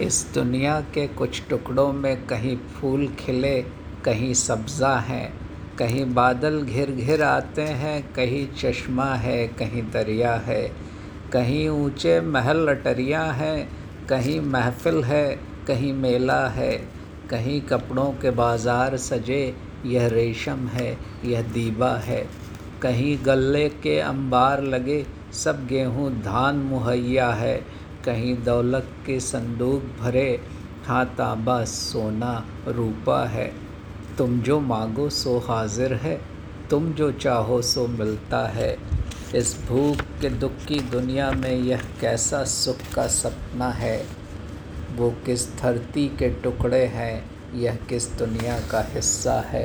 इस दुनिया के कुछ टुकड़ों में कहीं फूल खिले, कहीं सब्ज़ा है, कहीं बादल घिर घिर आते हैं, कहीं चश्मा है, कहीं दरिया है, कहीं ऊँचे महल अटरियाँ हैं, कहीं महफिल है, कहीं मेला है, कहीं कपड़ों के बाज़ार सजे, यह रेशम है, यह दीबा है, कहीं गले के अंबार लगे, सब गेहूँ धान मुहैया है कहीं दौलत के संदूक भरे हाँ तांबा सोना रूपा है। तुम जो मांगो सो हाजिर है, तुम जो चाहो सो मिलता है। इस भूख के दुख की दुनिया में यह कैसा सुख का सपना है? वो किस धरती के टुकड़े हैं, यह किस दुनिया का हिस्सा है?